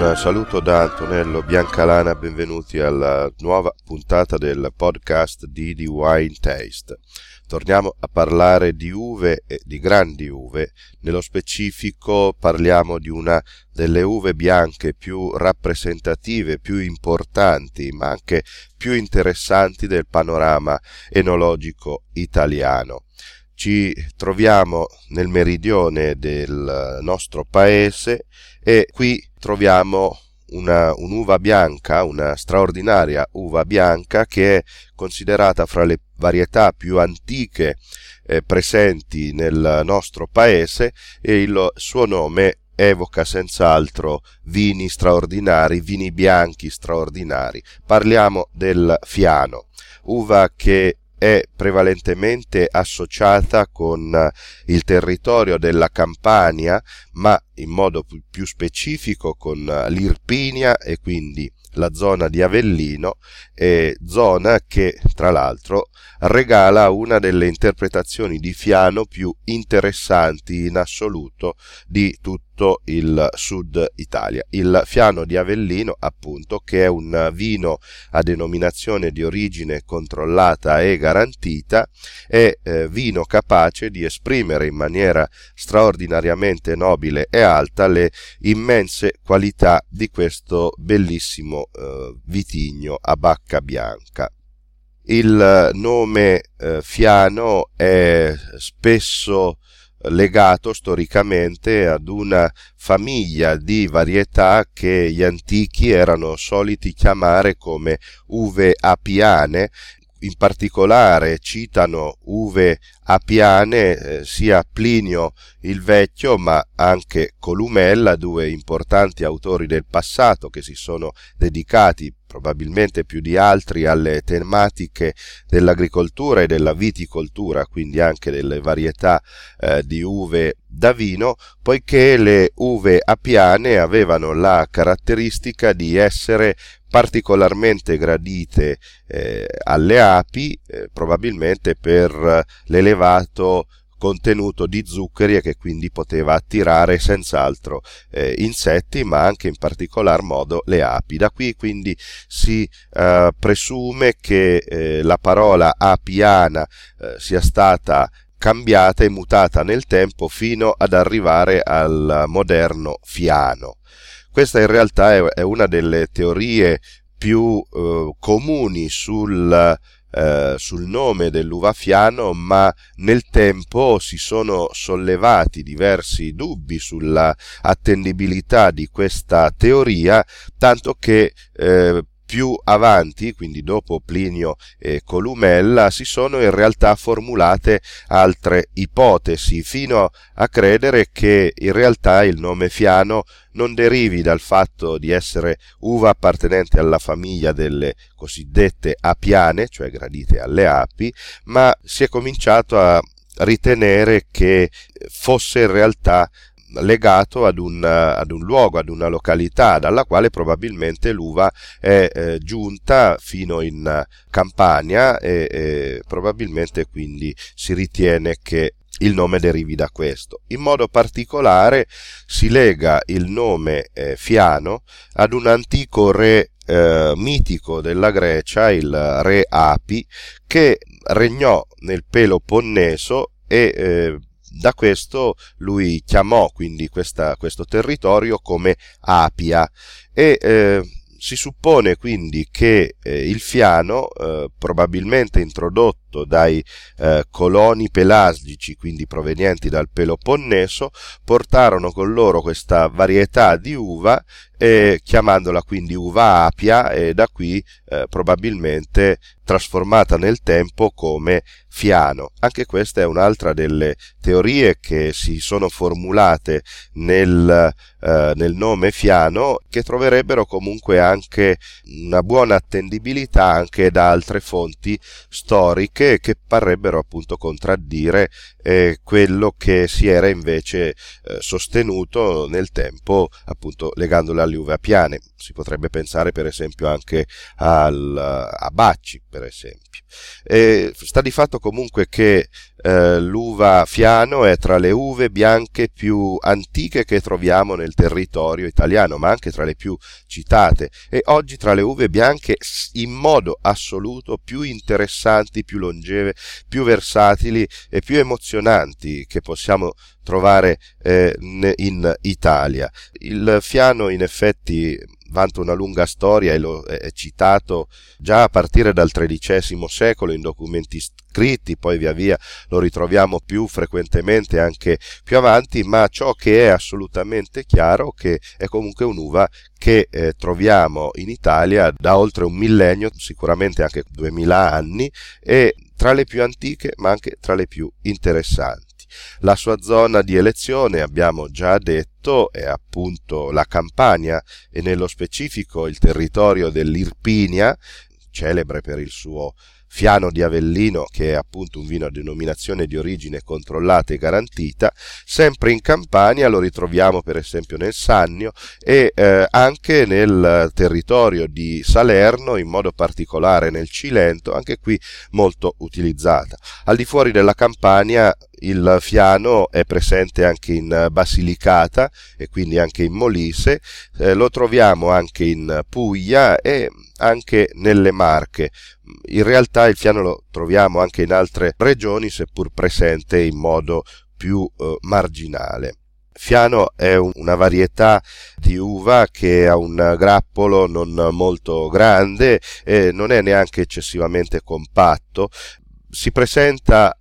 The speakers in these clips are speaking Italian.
Un saluto da Antonello Biancalana, benvenuti alla nuova puntata del podcast di The Wine Taste. Torniamo a parlare di uve e di grandi uve, nello specifico parliamo di una delle uve bianche più rappresentative, più importanti, ma anche più interessanti del panorama enologico italiano ci troviamo nel meridione del nostro paese e qui troviamo una, un'uva bianca, una straordinaria uva bianca che è considerata fra le varietà più antiche eh, presenti nel nostro paese e il suo nome evoca senz'altro vini straordinari, vini bianchi straordinari. Parliamo del fiano, uva che è prevalentemente associata con eh, il territorio della Campania, ma in modo più specifico con eh, l'Irpinia e quindi la zona di Avellino, eh, zona che tra l'altro regala una delle interpretazioni di Fiano più interessanti in assoluto di tutto il sud Italia. Il Fiano di Avellino, appunto, che è un vino a denominazione di origine controllata e garantita, è eh, vino capace di esprimere in maniera straordinariamente nobile e alta le immense qualità di questo bellissimo eh, vitigno a bacca bianca. Il nome eh, Fiano è spesso legato storicamente ad una famiglia di varietà che gli antichi erano soliti chiamare come uve apiane, in particolare citano uve apiane eh, sia Plinio il Vecchio ma anche Columella, due importanti autori del passato che si sono dedicati probabilmente più di altri alle tematiche dell'agricoltura e della viticoltura, quindi anche delle varietà eh, di uve da vino, poiché le uve apiane avevano la caratteristica di essere particolarmente gradite eh, alle api, eh, probabilmente per l'elevato contenuto di zuccheri e che quindi poteva attirare senz'altro eh, insetti ma anche in particolar modo le api. Da qui quindi si eh, presume che eh, la parola apiana eh, sia stata cambiata e mutata nel tempo fino ad arrivare al moderno fiano. Questa in realtà è, è una delle teorie più eh, comuni sul eh, sul nome dell'uva fiano, ma nel tempo si sono sollevati diversi dubbi sulla attendibilità di questa teoria, tanto che eh, più avanti, quindi dopo Plinio e Columella, si sono in realtà formulate altre ipotesi, fino a credere che in realtà il nome Fiano non derivi dal fatto di essere uva appartenente alla famiglia delle cosiddette apiane, cioè gradite alle api, ma si è cominciato a ritenere che fosse in realtà legato ad un, ad un, luogo, ad una località dalla quale probabilmente l'uva è eh, giunta fino in Campania e, e probabilmente quindi si ritiene che il nome derivi da questo. In modo particolare si lega il nome eh, Fiano ad un antico re eh, mitico della Grecia, il re Api, che regnò nel Peloponneso e eh, da questo lui chiamò quindi questa, questo territorio come Apia e eh, si suppone quindi che eh, il fiano, eh, probabilmente introdotto dai eh, coloni pelasgici, quindi provenienti dal Peloponneso, portarono con loro questa varietà di uva e chiamandola quindi uva apia e da qui eh, probabilmente trasformata nel tempo come fiano. Anche questa è un'altra delle teorie che si sono formulate nel, eh, nel nome fiano che troverebbero comunque anche una buona attendibilità anche da altre fonti storiche bianche che parrebbero appunto contraddire eh, quello che si era invece eh, sostenuto nel tempo appunto legandole alle uve apiane. Si potrebbe pensare per esempio anche al, a Bacci per esempio. E sta di fatto comunque che eh, l'uva fiano è tra le uve bianche più antiche che troviamo nel territorio italiano, ma anche tra le più citate e oggi tra le uve bianche in modo assoluto più interessanti, più longeve, più versatili e più emozionanti che possiamo trovare eh, in Italia. Il fiano in effetti vanta una lunga storia e lo è citato già a partire dal XIII secolo in documenti scritti, poi via via lo ritroviamo più frequentemente anche più avanti, ma ciò che è assolutamente chiaro che è comunque un'uva che eh, troviamo in Italia da oltre un millennio, sicuramente anche duemila anni, e tra le più antiche ma anche tra le più interessanti. La sua zona di elezione, abbiamo già detto, è appunto la Campania e nello specifico il territorio dell'Irpinia, celebre per il suo Fiano di Avellino, che è appunto un vino a denominazione di origine controllata e garantita, sempre in Campania lo ritroviamo per esempio nel Sannio e eh, anche nel territorio di Salerno, in modo particolare nel Cilento, anche qui molto utilizzata. Al di fuori della Campania il fiano è presente anche in Basilicata e quindi anche in Molise, eh, lo troviamo anche in Puglia e anche nelle Marche. In realtà il fiano lo troviamo anche in altre regioni, seppur presente in modo più eh, marginale. Fiano è una varietà di uva che ha un grappolo non molto grande e non è neanche eccessivamente compatto. Si presenta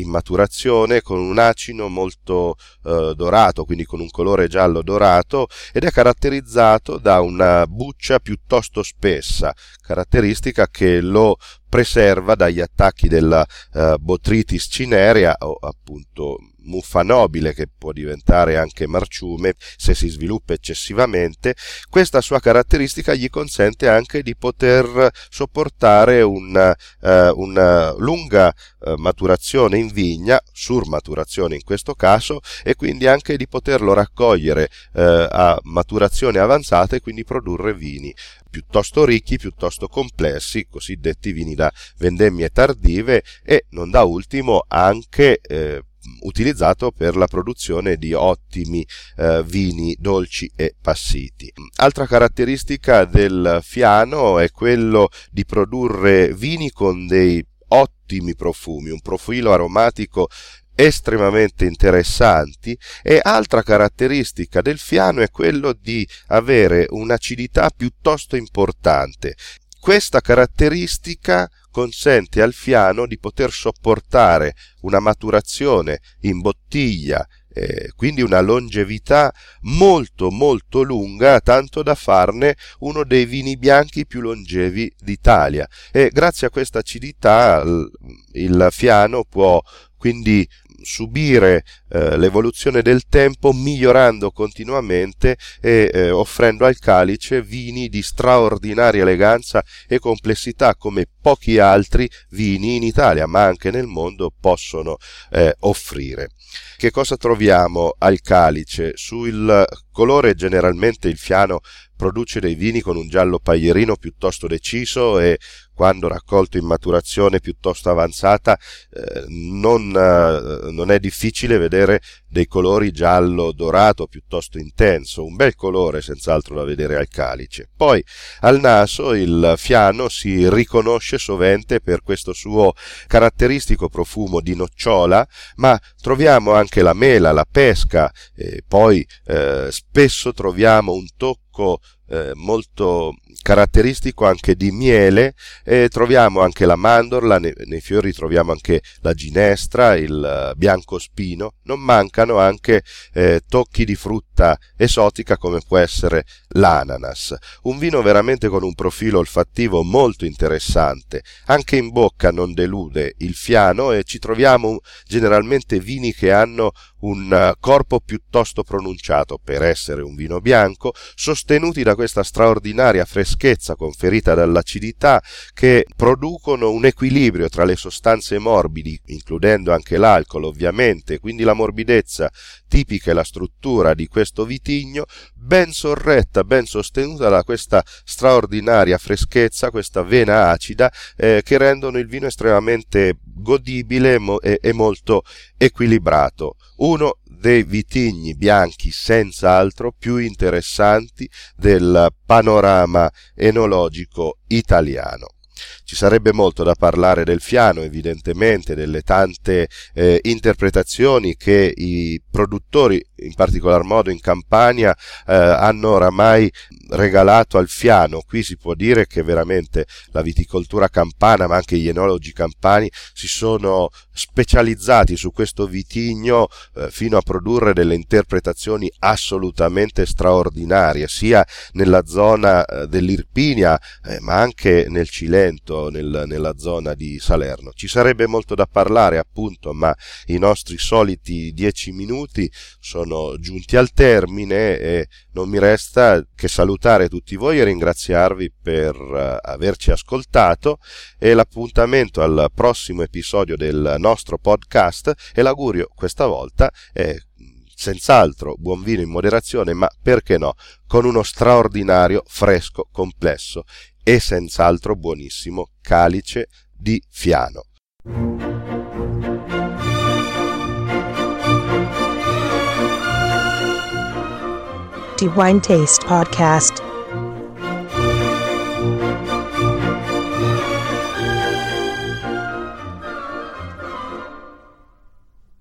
in maturazione con un acino molto eh, dorato, quindi con un colore giallo dorato ed è caratterizzato da una buccia piuttosto spessa, caratteristica che lo preserva dagli attacchi della eh, Botrytis cinerea o appunto muffa nobile che può diventare anche marciume se si sviluppa eccessivamente, questa sua caratteristica gli consente anche di poter sopportare una, eh, una lunga eh, maturazione in vigna, surmaturazione in questo caso, e quindi anche di poterlo raccogliere eh, a maturazione avanzata e quindi produrre vini piuttosto ricchi, piuttosto complessi, cosiddetti vini da vendemmie tardive e non da ultimo anche eh, utilizzato per la produzione di ottimi eh, vini dolci e passiti. Altra caratteristica del fiano è quello di produrre vini con dei ottimi profumi, un profilo aromatico estremamente interessanti e altra caratteristica del fiano è quello di avere un'acidità piuttosto importante. Questa caratteristica consente al fiano di poter sopportare una maturazione in bottiglia eh, quindi una longevità molto molto lunga, tanto da farne uno dei vini bianchi più longevi d'Italia. E grazie a questa acidità il fiano può quindi subire eh, l'evoluzione del tempo migliorando continuamente e eh, offrendo al calice vini di straordinaria eleganza e complessità come pochi altri vini in Italia ma anche nel mondo possono eh, offrire. Che cosa troviamo al calice? Sul colore generalmente il fiano produce dei vini con un giallo paglierino piuttosto deciso e quando raccolto in maturazione piuttosto avanzata eh, non, eh, non, è difficile vedere dei colori giallo dorato piuttosto intenso, un bel colore senz'altro da vedere al calice. Poi al naso il fiano si riconosce sovente per questo suo caratteristico profumo di nocciola, ma troviamo anche la mela, la pesca, e poi eh, spesso troviamo un tocco ecco eh, molto caratteristico anche di miele e troviamo anche la mandorla, nei, nei fiori troviamo anche la ginestra, il bianco spino, non mancano anche eh, tocchi di frutta esotica come può essere l'ananas. Un vino veramente con un profilo olfattivo molto interessante, anche in bocca non delude il fiano e ci troviamo generalmente vini che hanno un corpo piuttosto pronunciato per essere un vino bianco, sostenuti da questa straordinaria freschezza conferita dall'acidità che producono un equilibrio tra le sostanze morbidi, includendo anche l'alcol ovviamente, quindi la morbidezza tipica e la struttura di questo vitigno, ben sorretta, ben sostenuta da questa straordinaria freschezza, questa vena acida eh, che rendono il vino estremamente godibile e, molto equilibrato. Uno dei vitigni bianchi senz'altro più interessanti del panorama enologico italiano. Ci sarebbe molto da parlare del fiano, evidentemente, delle tante eh, interpretazioni che i produttori, in particolar modo in Campania, eh, hanno oramai regalato al fiano. Qui si può dire che veramente la viticoltura campana, ma anche gli enologi campani, si sono specializzati su questo vitigno eh, fino a produrre delle interpretazioni assolutamente straordinarie, sia nella zona eh, dell'Irpinia, eh, ma anche nel Cilento nel, nella zona di Salerno. Ci sarebbe molto da parlare appunto, ma i nostri soliti dieci minuti sono giunti al termine e non mi resta che salutare tutti voi e ringraziarvi per uh, averci ascoltato. E l'appuntamento al prossimo episodio del nostro podcast. E l'augurio questa volta è senz'altro buon vino in moderazione, ma perché no, con uno straordinario, fresco, complesso e senz'altro buonissimo calice di fiano. The Wine Taste Podcast